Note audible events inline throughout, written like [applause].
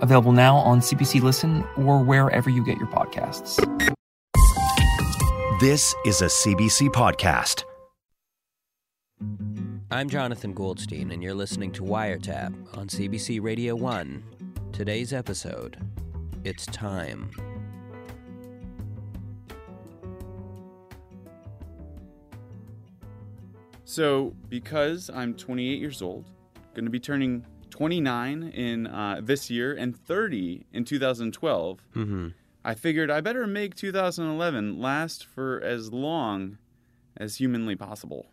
available now on CBC Listen or wherever you get your podcasts. This is a CBC podcast. I'm Jonathan Goldstein, and you're listening to Wiretap on CBC Radio 1. Today's episode It's Time. So, because I'm 28 years old, going to be turning 29 in uh, this year and 30 in 2012, Mm-hmm. I figured I better make 2011 last for as long as humanly possible.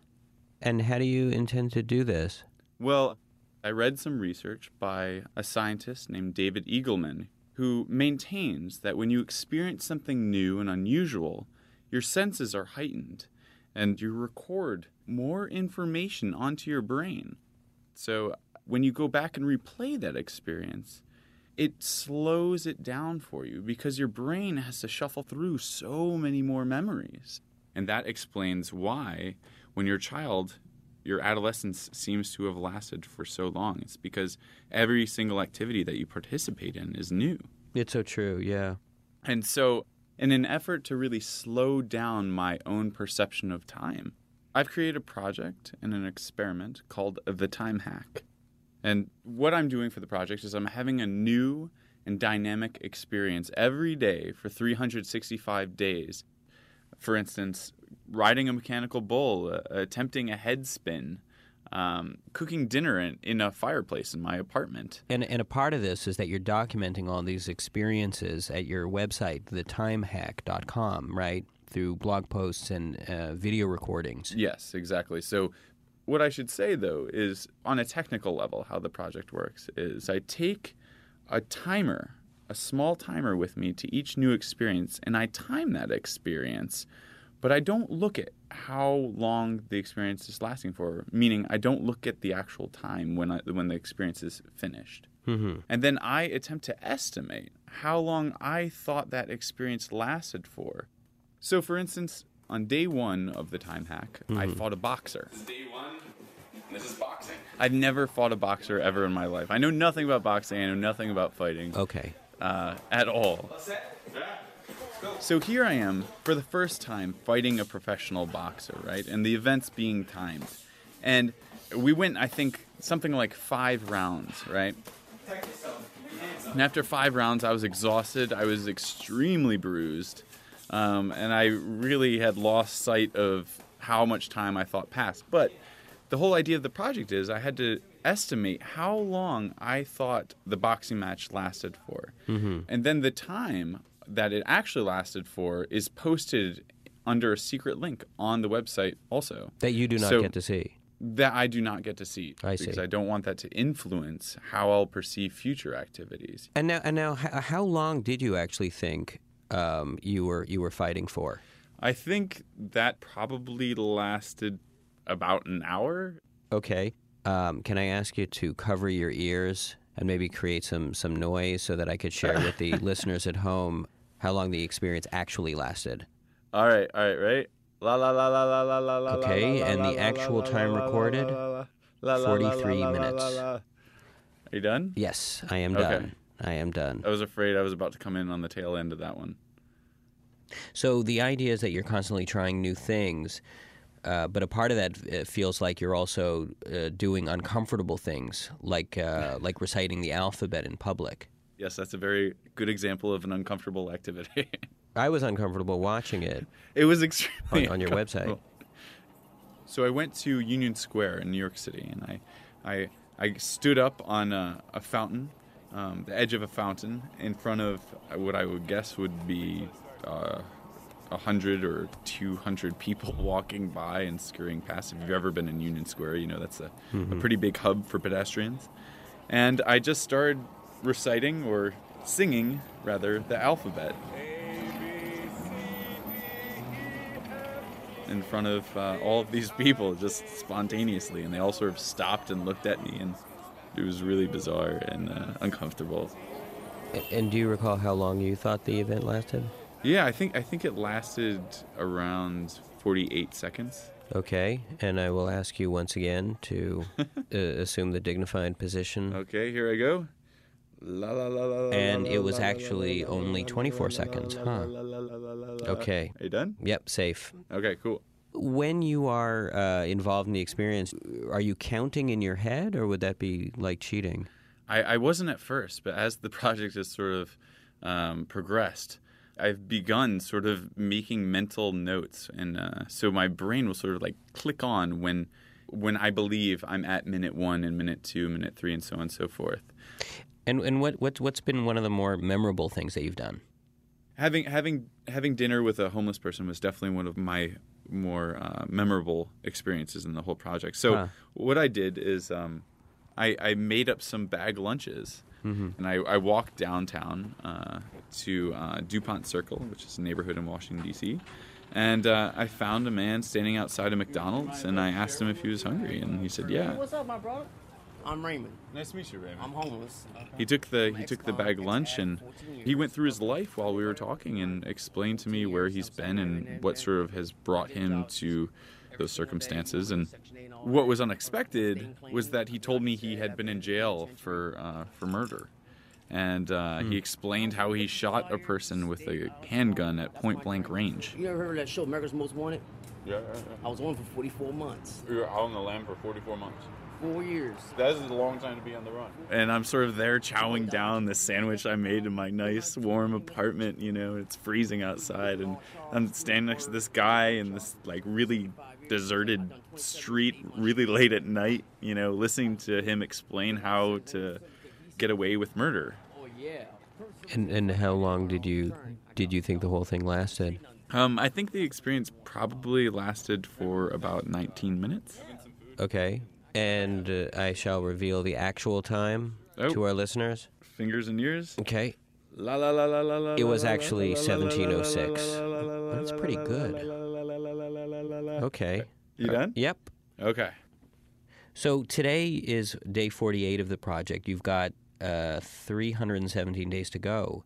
And how do you intend to do this? Well, I read some research by a scientist named David Eagleman who maintains that when you experience something new and unusual, your senses are heightened and you record more information onto your brain. So when you go back and replay that experience, it slows it down for you because your brain has to shuffle through so many more memories. And that explains why, when you're a child, your adolescence seems to have lasted for so long. It's because every single activity that you participate in is new. It's so true, yeah. And so, in an effort to really slow down my own perception of time, I've created a project and an experiment called the Time Hack. And what I'm doing for the project is I'm having a new and dynamic experience every day for 365 days. For instance, riding a mechanical bull, uh, attempting a head spin, um, cooking dinner in, in a fireplace in my apartment. And, and a part of this is that you're documenting all these experiences at your website, thetimehack.com, right? Through blog posts and uh, video recordings. Yes, exactly. So, what I should say though is on a technical level, how the project works is I take a timer, a small timer with me to each new experience, and I time that experience, but I don't look at how long the experience is lasting for. Meaning, I don't look at the actual time when I, when the experience is finished. Mm-hmm. And then I attempt to estimate how long I thought that experience lasted for. So, for instance, on day one of the time hack, I fought a boxer. Day one. This is boxing. I've never fought a boxer ever in my life. I know nothing about boxing. I know nothing about fighting Okay. uh, at all. So here I am for the first time fighting a professional boxer, right? And the event's being timed. And we went, I think, something like five rounds, right? And after five rounds, I was exhausted. I was extremely bruised. Um, and I really had lost sight of how much time I thought passed. But the whole idea of the project is I had to estimate how long I thought the boxing match lasted for. Mm-hmm. And then the time that it actually lasted for is posted under a secret link on the website also. That you do not So- get to see. That I do not get to see I because. I don't want that to influence how I'll perceive future activities. And now, and now, how long did you actually think um, you were you were fighting for? I think that probably lasted about an hour. Okay. Um, can I ask you to cover your ears and maybe create some some noise so that I could share with the listeners at home how long the experience actually lasted? All right, all right, right. La la la la la la la la. Okay, and the actual time recorded, la, la, la, la, la, 43 la, la, la, minutes. Are you done? Yes, I am done. I am done. I was afraid I was about to come in on the tail end of that one. So the idea is that you're constantly trying new things, uh, but a part of that uh, feels like you're also uh, doing uncomfortable things, like uh, [laughs] like reciting the alphabet in public. Yes, that's a very good example of an uncomfortable activity. [laughs] I was uncomfortable watching it it was extremely on, on your website. So I went to Union Square in New York City, and I, I, I stood up on a, a fountain, um, the edge of a fountain, in front of what I would guess would be uh, a hundred or two hundred people [laughs] walking by and scurrying past. If you've ever been in Union Square, you know that's a, a pretty big hub for pedestrians. And I just started reciting or singing, rather, the alphabet. in front of uh, all of these people just spontaneously, and they all sort of stopped and looked at me, and it was really bizarre and uh, uncomfortable. And do you recall how long you thought the event lasted? Yeah, I think I think it lasted around 48 seconds. Okay, and I will ask you once again to uh, assume the dignified position. Okay, here I go. La, la, la, And it was actually only 24 la, la, seconds, huh? la, la, la, la, la, la. Okay. Are you done? Yep, safe. Okay, cool. When you are uh, involved in the experience, are you counting in your head, or would that be like cheating? I, I wasn't at first, but as the project has sort of um, progressed, I've begun sort of making mental notes, and uh, so my brain will sort of like click on when when I believe I'm at minute one and minute two, minute three, and so on and so forth. And and what what what's been one of the more memorable things that you've done? Having having having dinner with a homeless person was definitely one of my more uh, memorable experiences in the whole project. So Huh. what I did is um, I, I made up some bag lunches. And I, I walked downtown uh, to uh, Dupont Circle, which is a neighborhood in Washington, D.C. And uh, I found a man standing outside of McDonald's, and I asked him if he was hungry, and he said, "Yeah." What's up, my brother? I'm Raymond. Nice to meet you, Raymond. I'm homeless. He took the he took the bag lunch and he went through his life while we were talking and explained to me where he's been and what sort of has brought him to those circumstances. And what was unexpected was that he told me he had been in jail for uh, for murder, and uh, he explained how he shot a person with a handgun at point blank range. You ever heard of that show, America's Most Wanted? Yeah, I was on for 44 months, you were out on the lam for 44 months. four years. That is a long time to be on the run. And I'm sort of there chowing down the sandwich I made in my nice warm apartment, you know, it's freezing outside and I'm standing next to this guy in this like really deserted street really late at night, you know, listening to him explain how to get away with murder. Oh yeah. And and how long did you did you think the whole thing lasted? Um, I think the experience probably lasted for about 19 minutes. Okay, and uh, I shall reveal the actual time Oh. to our listeners. Fingers and ears. Okay, La la la la la la. It was la, la, actually la, la, la, la, 1706. la, la, la, la, la, That's la, pretty la, good. [laughs] okay. You Uh, done? Yep. Okay. So today is day 48 of the project. You've got uh, 317 days to go.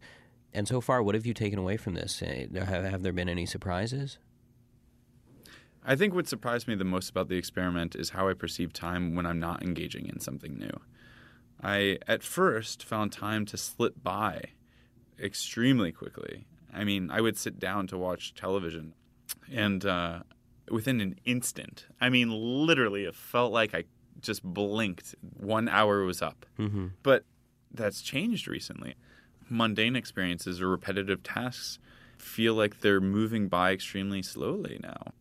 And so far, what have you taken away from this? Uh, Have, have there been any surprises? I think what surprised me the most about the experiment is how I perceive time when I'm not engaging in something new. I, at first, found time to slip by extremely quickly. I mean, I would sit down to watch television, and uh, within an instant, I mean, literally, it felt like I just blinked. One hour was up. Mm-hmm. But that's changed recently. Mundane experiences or repetitive tasks feel like they're moving by extremely slowly now.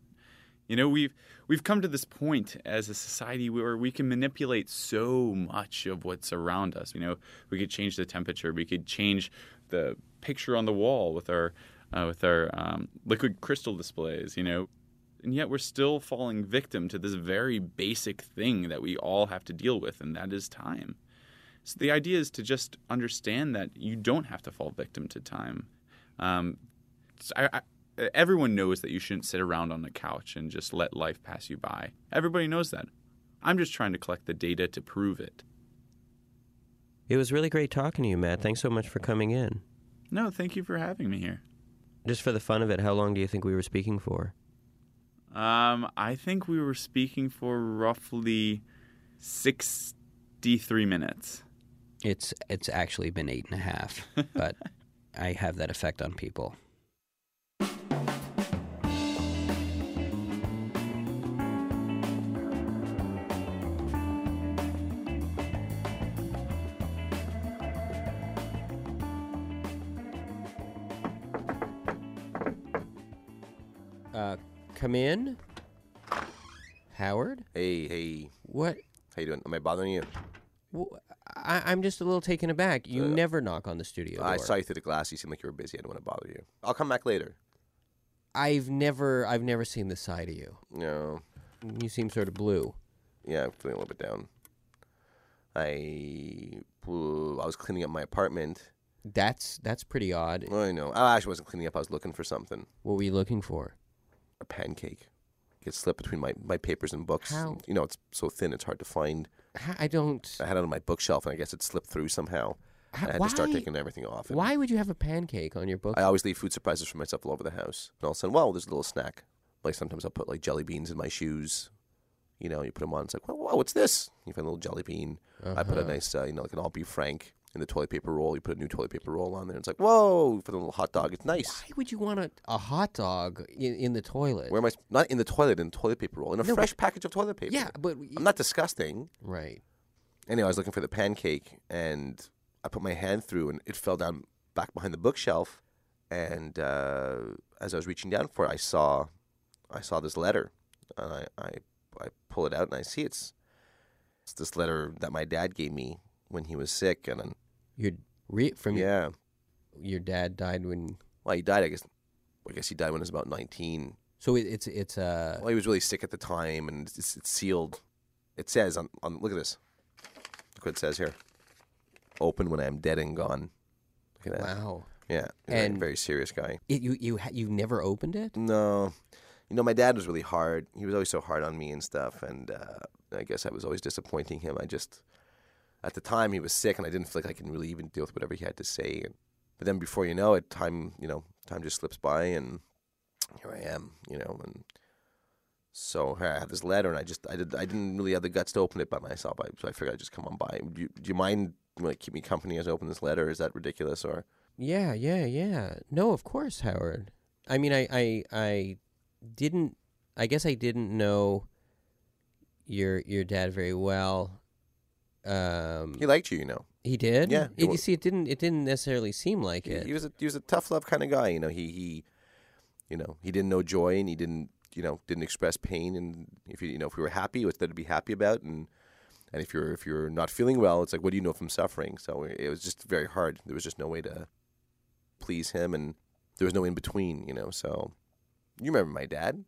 You know, we've we've come to this point as a society where we can manipulate so much of what's around us. You know, we could change the temperature, we could change the picture on the wall with our uh, with our um, liquid crystal displays. You know, and yet we're still falling victim to this very basic thing that we all have to deal with, and that is time. So the idea is to just understand that you don't have to fall victim to time. Um, so I, I, everyone knows that you shouldn't sit around on the couch and just let life pass you by. Everybody knows that. I'm just trying to collect the data to prove it. It was really great talking to you, Matt. Thanks so much for coming in. No, thank you for having me here. Just for the fun of it, how long do you think we were speaking for? Um, I think we were speaking for roughly 63 minutes. It's it's actually been eight and a half, but [laughs] I have that effect on people. Come in, Howard. Hey, hey, What? how you doing? Am I bothering you? Well, I, I'm just a little taken aback. You Uh, never knock on the studio door. I saw you through the glass. You seemed like you were busy. I didn't want to bother you. I'll come back later. I've never, I've never seen this side of you. No, You seem sort of blue. yeah, I'm feeling a little bit down. I, I was cleaning up my apartment. That's that's pretty odd. I know. I actually wasn't cleaning up. I was looking for something. What were you looking for? Pancake. It slipped between my, my papers and books. How? You know, it's so thin, it's hard to find. I don't. I had it on my bookshelf, and I guess it slipped through somehow. Ha- I had to start taking everything off. and Why would you have a pancake on your book? I always leave food surprises for myself all over the house. And all of a sudden, well, there's a little snack. Like sometimes I'll put like jelly beans in my shoes. You know, you put them on. It's like, well, whoa, what's this? You find a little jelly bean. I put a Uh-huh. nice, uh, you know, like an all beef frank in the toilet paper roll. You put a new toilet paper roll on there. And It's like, whoa, for the little hot dog. It's nice. Why would you want a, a hot dog in, in the toilet? Where am I? sp- Not in the toilet, in the toilet paper roll, in a No, fresh package of toilet paper. Yeah, but I'm not disgusting. right. Anyway, I was looking for the pancake, and I put my hand through, and it fell down back behind the bookshelf. And uh, as I was reaching down for it, I saw, I saw this letter, and I, I, I pull it out, and I see it's, it's this letter that my dad gave me when he was sick, and then, Your re- from yeah, your dad died when. well, he died. I guess, I guess he died when he was about 19. So it, it's it's uh Well, he was really sick at the time, and it's, it's sealed. It says on, on look at this. Look what it says here. Open when I am dead and gone. Look at that. wow. Yeah, very, And- very serious guy. It, you you you've never opened it? No, you know, my dad was really hard. He was always so hard on me and stuff, and uh, I guess I was always disappointing him. I just, at the time, he was sick, and I didn't feel like I could really even deal with whatever he had to say. And, but then, before you know it, time, you know, time just slips by, and here I am, you know, and so I have this letter, and I just, I did, I didn't really have the guts to open it by myself. I, so I figured I'd just come on by. Do you, do you mind? Like, keep me company as I open this letter? Is that ridiculous, or? Yeah, yeah, yeah. No, of course, Howard. I mean, I, I, I didn't. I guess I didn't know your your dad very well. Um, He liked you, you know. he did. Yeah, It, you see, it didn't. It didn't necessarily seem like he, it. he was a he was a tough love kind of guy. You know, he he, you know, he didn't know joy and he didn't you know didn't express pain. And if you you know if we were happy, was there to be happy about. And and if you're if you're not feeling well, it's like what do you know from suffering? So it was just very hard. There was just no way to please him, and there was no in between. You know, so you remember my dad?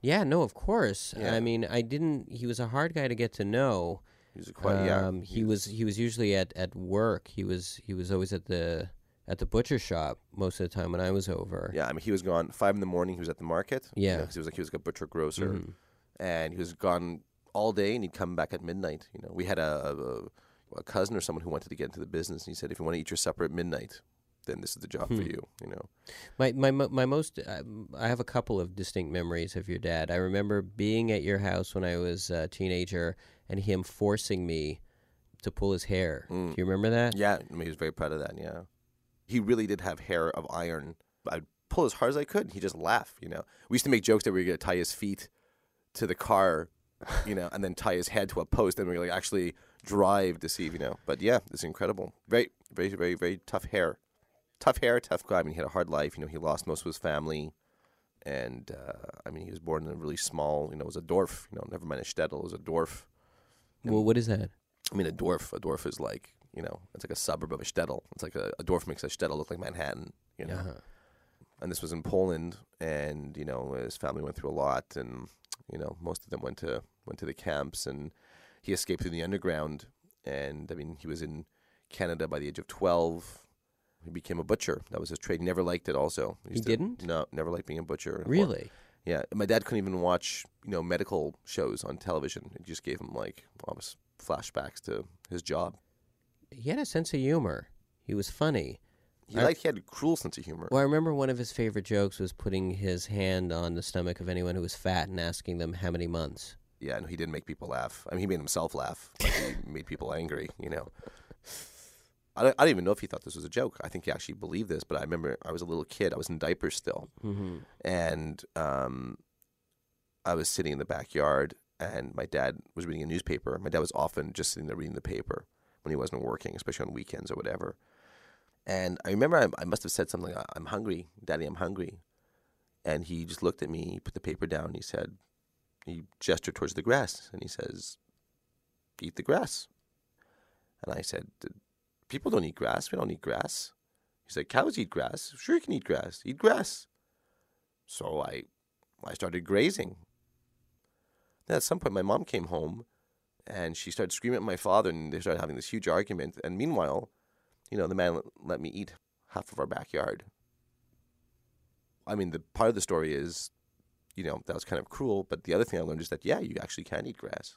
yeah. No, of course. Yeah. I mean, I didn't. He was a hard guy to get to know. He was a quite yeah. Um, he was he was usually at, at work. He was he was always at the at the butcher shop most of the time when I was over. Yeah, I mean, he was gone five in the morning. He was at the market. you Yeah. he was like he was like a butcher grocer, Mhm. and he was gone all day, and he'd come back at midnight. You know, we had a, a, a cousin or someone who wanted to get into the business, and he said, if you want to eat your supper at midnight, then this is the job for Hmm. you. You know, My my my most um, I have a couple of distinct memories of your dad. I remember being at your house when I was a teenager and him forcing me to pull his hair. Mm. Do you remember that? yeah, I mean, he was very proud of that. Yeah, he really did have hair of iron. I'd pull as hard as I could. and He'd just laugh. You know, we used to make jokes that we were going to tie his feet to the car, you know, and then tie his head to a post, and we were like actually drive to see, you know. But yeah, it's incredible. Very, very, very, very tough hair. Tough hair, tough guy. I mean, he had a hard life. You know, he lost most of his family, and uh, I mean, he was born in a really small. You know, was a dwarf. You know, never mind a shtetl. Was a dwarf. Well, what is that? I mean, a dwarf. A dwarf is like you know, it's like a suburb of a shtetl. It's like a, a dwarf makes a shtetl look like Manhattan. You know, Uh-huh. and this was in Poland, and you know, his family went through a lot, and you know, most of them went to went to the camps, and he escaped through the underground, and I mean, he was in Canada by the age of twelve. He became a butcher. That was his trade. He never liked it. Also, He used to- didn't? No, never liked being a butcher. Or- Really? yeah, my dad couldn't even watch you know medical shows on television. It just gave him like almost flashbacks to his job. He had a sense of humor. He was funny. He like he had a cruel sense of humor. Well, I remember one of his favorite jokes was putting his hand on the stomach of anyone who was fat and asking them how many months. Yeah, and he didn't make people laugh. I mean, he made himself laugh. He [laughs] made people angry. You know. I don't, I don't even know if he thought this was a joke. I think he actually believed this. But I remember I was a little kid. I was in diapers still, Mm-hmm. and um, I was sitting in the backyard, and my dad was reading a newspaper. My dad was often just sitting there reading the paper when he wasn't working, especially on weekends or whatever. And I remember I, I must have said something. like, I'm hungry, Daddy. I'm hungry. And he just looked at me. He put the paper down. And he said, he gestured towards the grass, and he says, "Eat the grass." And I said, "People don't eat grass. We don't eat grass." He said, "Cows eat grass. Sure, you can eat grass. Eat grass." So I, I started grazing. Then at some point, my mom came home, and she started screaming at my father, and they started having this huge argument. And meanwhile, you know, the man let- me eat half of our backyard. I mean, the part of the story is you know, that was kind of cruel. But the other thing I learned is that, yeah, you actually can eat grass.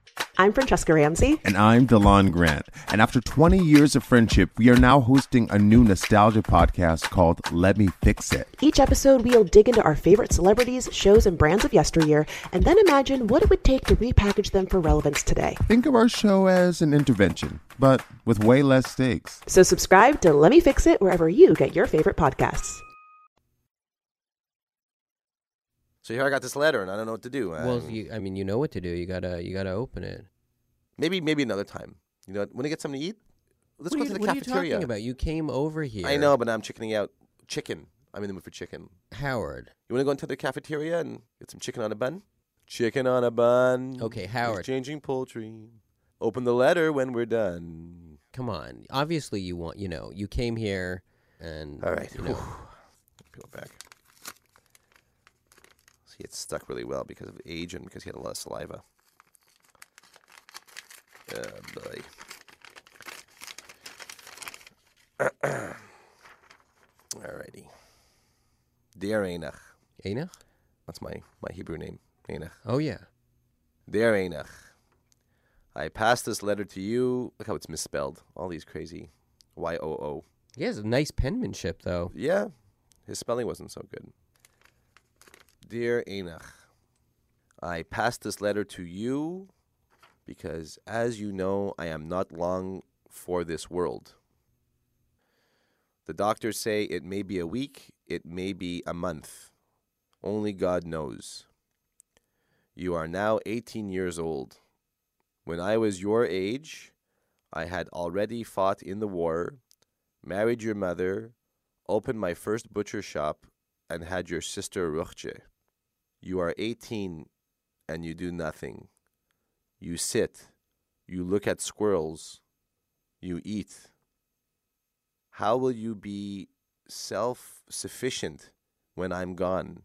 I'm Franchesca Ramsey. And I'm DeLon Grant. And after 20 years of friendship, we are now hosting a new nostalgia podcast called Let Me Fix It. Each episode, we'll dig into our favorite celebrities, shows, and brands of yesteryear, and then imagine what it would take to repackage them for relevance today. Think of our show as an intervention, but with way less stakes. So subscribe to Let Me Fix It wherever you get your favorite podcasts. So here I got this letter, and I don't know what to do. Well, you, I mean, you know what to do. You gotta, you gotta open it. Maybe maybe another time. You know, when I get something to eat, let's what go are to you, the what cafeteria. are you talking about? You came over here. I know, but I'm chickening out. Chicken. I'm in the mood for chicken. Howard. You want to go into the cafeteria and get some chicken on a bun? Chicken on a bun. Okay, Howard. Exchanging poultry. Open the letter when we're done. Come on. Obviously, you want. You know, you came here, and All right. You know, Peel it back. See, it's stuck really well because of age and because he had a lot of saliva. Oh, boy. [clears throat] Alrighty. Dear Einach. Einach? That's my, my Hebrew name. Einach. Oh yeah. Dear Einach. I pass this letter to you. Look how it's misspelled. All these crazy Y O O. He has a nice penmanship, though. Yeah, his spelling wasn't so good. Dear Enoch, I pass this letter to you because, as you know, I am not long for this world. The doctors say it may be a week, it may be a month. Only God knows. You are now 18 years old. When I was your age, I had already fought in the war, married your mother, opened my first butcher shop, and had your sister Ruchje. You are 18 and you do nothing. You sit, you look at squirrels, you eat. How will you be self sufficient when I'm gone?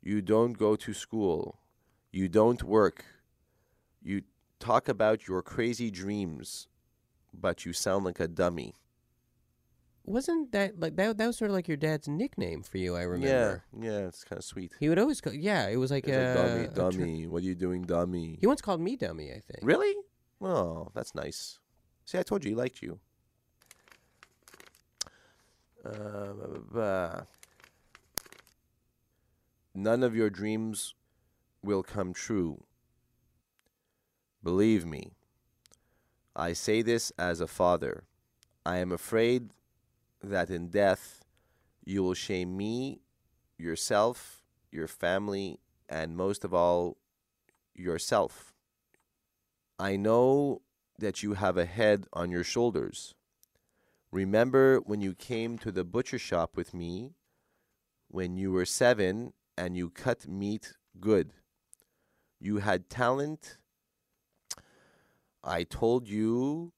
You don't go to school. You don't work. You talk about your crazy dreams, but you sound like a dummy. Wasn't that like that? That was sort of like your dad's nickname for you. I remember. Yeah, yeah, it's kind of sweet. He would always. Call, yeah, it was like It's a, like, dummy, a tr- dummy. what are you doing, dummy? he once called me dummy. I think. Really? Oh, that's nice. See, I told you he liked you. Uh, blah, blah, blah. None of your dreams will come true. Believe me. I say this as a father. I am afraid that in death you will shame me, yourself, your family, and most of all, yourself. I know that you have a head on your shoulders. Remember when you came to the butcher shop with me when you were seven and you cut meat good. You had talent. I told you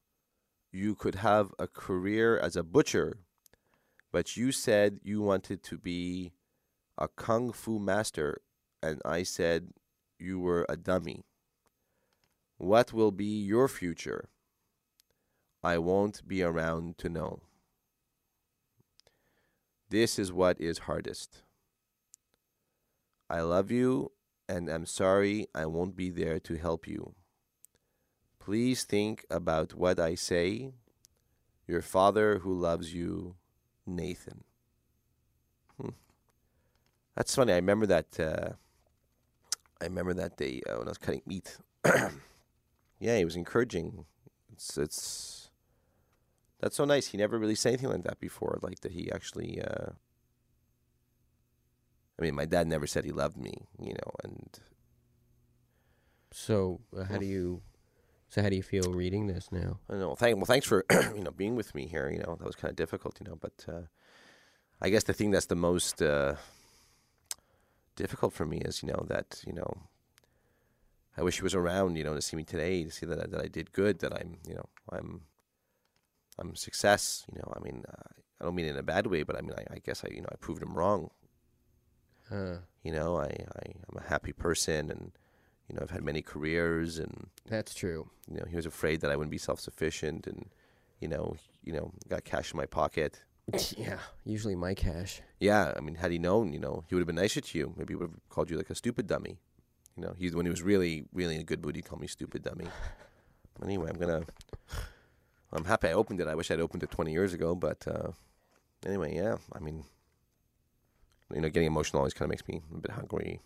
you could have a career as a butcher, but you said you wanted to be a kung fu master, and I said you were a dummy. What will be your future? I won't be around to know. This is what is hardest. I love you and I'm sorry I won't be there to help you. Please think about what I say. Your father who loves you, Nathan. Hmm. That's funny. I remember that. Uh, I remember that day uh, when I was cutting meat. [clears throat] yeah, he was encouraging. It's it's that's so nice. He never really said anything like that before. Like that he actually. Uh, I mean, my dad never said he loved me, you know, and So uh, how do you? So how do you feel reading this now? I know. Thank well, thanks for [clears throat] you know being with me here. You know, that was kind of difficult, you know, but uh, I guess the thing that's the most uh, difficult for me is you know that you know I wish he was around, you know, to see me today, to see that I- that I did good, that I'm you know I'm I'm success. You know, I mean, uh, I don't mean it in a bad way, but I mean I, I guess I you know I proved him wrong. Uh, You know, I, I I'm a happy person, and you know, I've had many careers, and That's true. you know, he was afraid that I wouldn't be self-sufficient, and you know, you know, got cash in my pocket. [laughs] yeah, usually my cash. Yeah, I mean, had he known, you know, he would have been nicer to you. Maybe he would have called you like a stupid dummy. You know, he's when he was really, really in a good mood, he'd call me stupid dummy. [laughs] anyway, I'm gonna. I'm happy I opened it. I wish I'd opened it 20 years ago, but uh, anyway, yeah. I mean, you know, getting emotional always kind of makes me a bit hungry.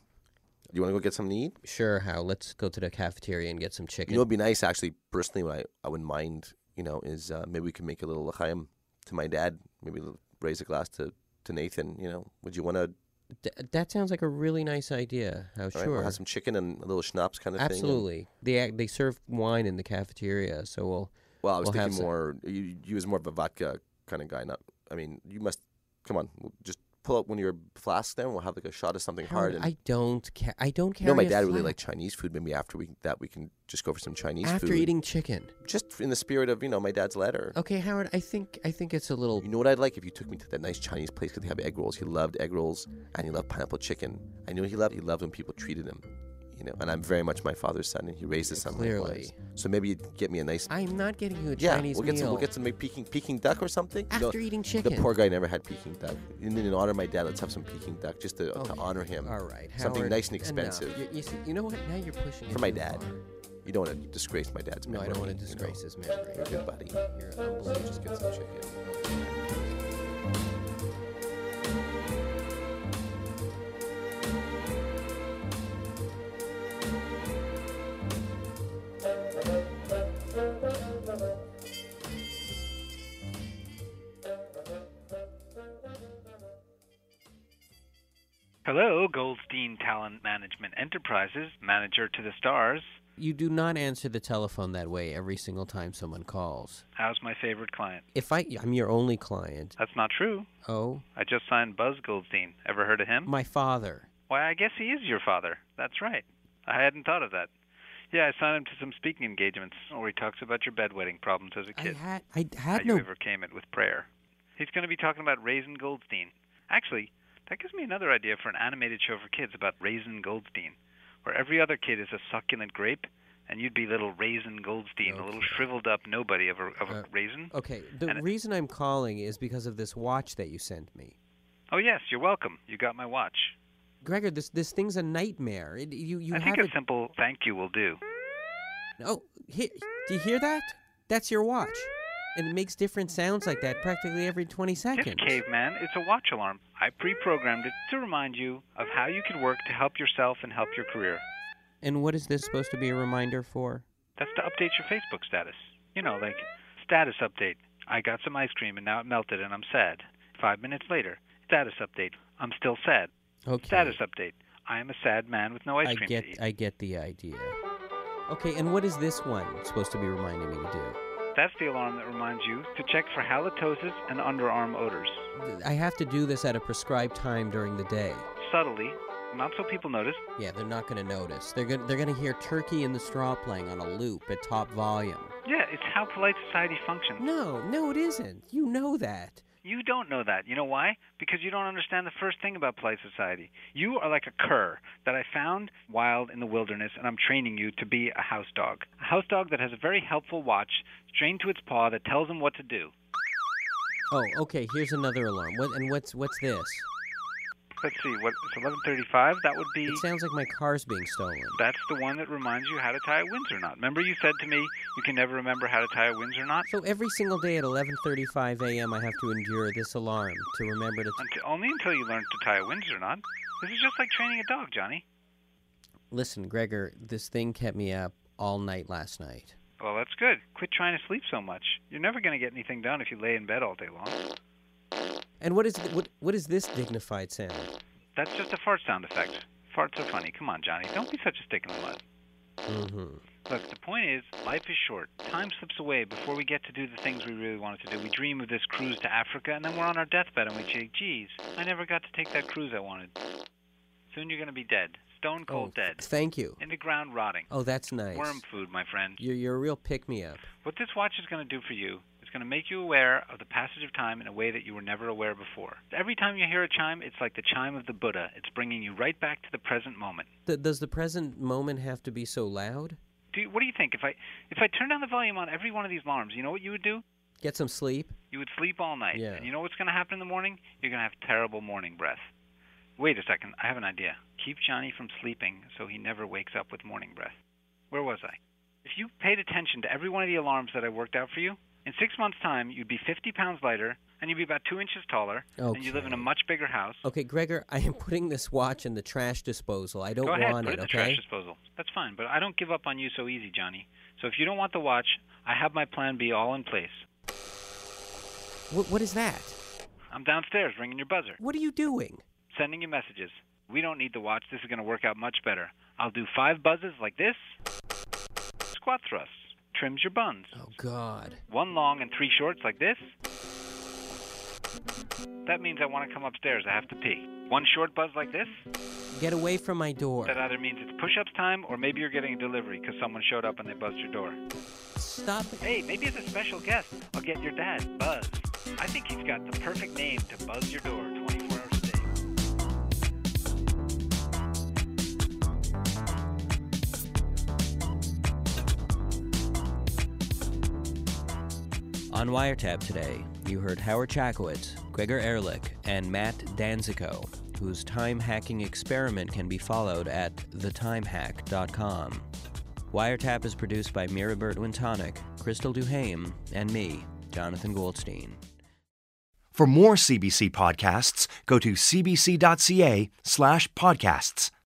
Do you want to go get something to eat? Sure, how? Let's go to the cafeteria and get some chicken. You know, it'd be nice actually. Personally, what I, I wouldn't mind, you know, is uh, maybe we could make a little l'chaim to my dad. Maybe raise a glass to, to Nathan. You know, would you want to? Th- that sounds like a really nice idea. How All right, sure. we'll have some chicken and a little schnapps kind of thing. Absolutely. They they serve wine in the cafeteria, so we'll. Well, I was we'll thinking more. You, you was more of a vodka kind of guy. Not. I mean, you must. Come on, we'll just pull out one of your flasks there, and we'll have like a shot of something Howard, hard. And, I don't. care. I don't you know, my dad really liked Chinese food. Maybe after we that we can just go for some Chinese After food. eating chicken. just in the spirit of you know my dad's letter. Okay, Howard. I think I think it's a little. You know what I'd like if you took me to that nice Chinese place because they have egg rolls. He loved egg rolls and he loved pineapple chicken. I knew what he loved. He loved when people treated him. You know, and I'm very much my father's son, and he raised his son Clearly. So maybe you'd get me a nice. I'm not getting you a yeah, Chinese we'll get meal. some. We'll get some maybe Peking Peking duck or something. You know, After eating chicken. The poor guy never had Peking duck. And in honor of my dad, let's have some Peking duck just to, oh, to honor him. All right, Something nice and expensive You, you, see, you know what? Now you're pushing for my dad. far. You don't want to disgrace my dad's memory. No, I don't want to you know. disgrace his memory. You're a good buddy. You're unbelievable. Just get some chicken. Hello, Goldstein Talent Management Enterprises, manager to the stars. You do not answer the telephone that way every single time someone calls. How's my favorite client? If I, I'm your only client. That's not true. Oh, I just signed Buzz Goldstein. Ever heard of him? my father. Why, I guess he is your father. That's right. I hadn't thought of that. Yeah, I signed him to some speaking engagements where he talks about your bedwetting problems as a kid. I had, I had how had you overcame it with prayer. He's going to be talking about raising Goldstein. Actually, that gives me another idea for an animated show for kids about Raisin Goldstein, where every other kid is a succulent grape, and you'd be little Raisin Goldstein, a little shriveled up nobody of a, of a Uh, raisin. Okay, the And reason I'm calling is because of this watch that you sent me. Oh yes, you're welcome. You got my watch. Gregor, this this thing's a nightmare. It, you you I have think a simple thank you will do. Oh, he, do you hear that? That's your watch. And it makes different sounds like that practically every 20 seconds. It's caveman. It's a watch alarm. I pre-programmed it to remind you of how you can work to help yourself and help your career. And what is this supposed to be a reminder for? That's to update your Facebook status. You know, like status update. I got some ice cream and now it melted and I'm sad. Five minutes later, status update. I'm still sad. Okay. Status update. I am a sad man with no ice I cream get to eat. I get the idea. Okay, and what is this one supposed to be reminding me to do? That's the alarm that reminds you to check for halitosis and underarm odors. I have to do this at a prescribed time during the day. Subtly, not so people notice. Yeah, they're not going to notice. They're going they're going to hear Turkey in the Straw playing on a loop at top volume. Yeah, it's how polite society functions. No, no it isn't. You know that. You don't know that. You know why? Because you don't understand the first thing about polite society. You are like a cur that I found wild in the wilderness, and I'm training you to be a house dog. A house dog that has a very helpful watch strained to its paw that tells him what to do. Oh, okay, here's another alarm. What and what's what's this? Let's see, what it's 11:35. That would be. It sounds like my car's being stolen. That's the one that reminds you how to tie a Windsor knot. Remember, you said to me you can never remember how to tie a Windsor knot. So every single day at 11:35 a.m. I have to endure this alarm to remember to Until, only until you learn to tie a Windsor knot. This is just like training a dog, Johnny. Listen, Gregor, this thing kept me up all night last night. Well, that's good. Quit trying to sleep so much. You're never going to get anything done if you lay in bed all day long. And what is what what is this dignified sound? That's just a fart sound effect. Farts are funny. Come on, Johnny. Don't be such a stick in the mud. Mm-hmm. Look, the point is, life is short. Time slips away before we get to do the things we really wanted to do. We dream of this cruise to Africa, and then we're on our deathbed and we say, geez, I never got to take that cruise I wanted. Soon you're going to be dead. Stone cold dead. Thank you. In the ground rotting. Oh, that's nice. Worm food, my friend. You're you're a real pick me up. What this watch is going to do for you It's going to make you aware of the passage of time in a way that you were never aware before. Every time you hear a chime, it's like the chime of the Buddha. It's bringing you right back to the present moment. Th- does the present moment have to be so loud? Do you, what do you think? If I if I turn down the volume on every one of these alarms, you know what you would do? Get some sleep? You would sleep all night. Yeah. And you know what's going to happen in the morning? You're going to have terrible morning breath. Wait a second. I have an idea. Keep Johnny from sleeping so he never wakes up with morning breath. Where was I? If you paid attention to every one of the alarms that I worked out for you, in six months' time, you'd be 50 pounds lighter, and you'd be about two inches taller, and you live in a much bigger house. Okay, Gregor, I am putting this watch in the trash disposal. I don't Go ahead, want put it, it in the okay? trash disposal. That's fine, but I don't give up on you so easy, Johnny. So if you don't want the watch, I have my plan B all in place. What, what is that? I'm downstairs ringing your buzzer. What are you doing? Sending you messages. We don't need the watch. This is going to work out much better. I'll do five buzzes like this. Squat thrusts. Trims your buns. Oh, God. One long and three shorts like this. That means I want to come upstairs. I have to pee. One short buzz like this. Get away from my door. That either means it's push-ups time or maybe you're getting a delivery because someone showed up and they buzzed your door. Stop. Hey, maybe it's a special guest, I'll get your dad, Buzz. I think he's got the perfect name to buzz your door On Wiretap today, you heard Howard Chackowicz, Gregor Ehrlich, and Matt Danzico, whose time hacking experiment can be followed at thetimehack.com. Wiretap is produced by Mira Burt-Wintonick, Crystal Duhame, and me, Jonathan Goldstein. For more CBC podcasts, go to cbc.ca slash podcasts.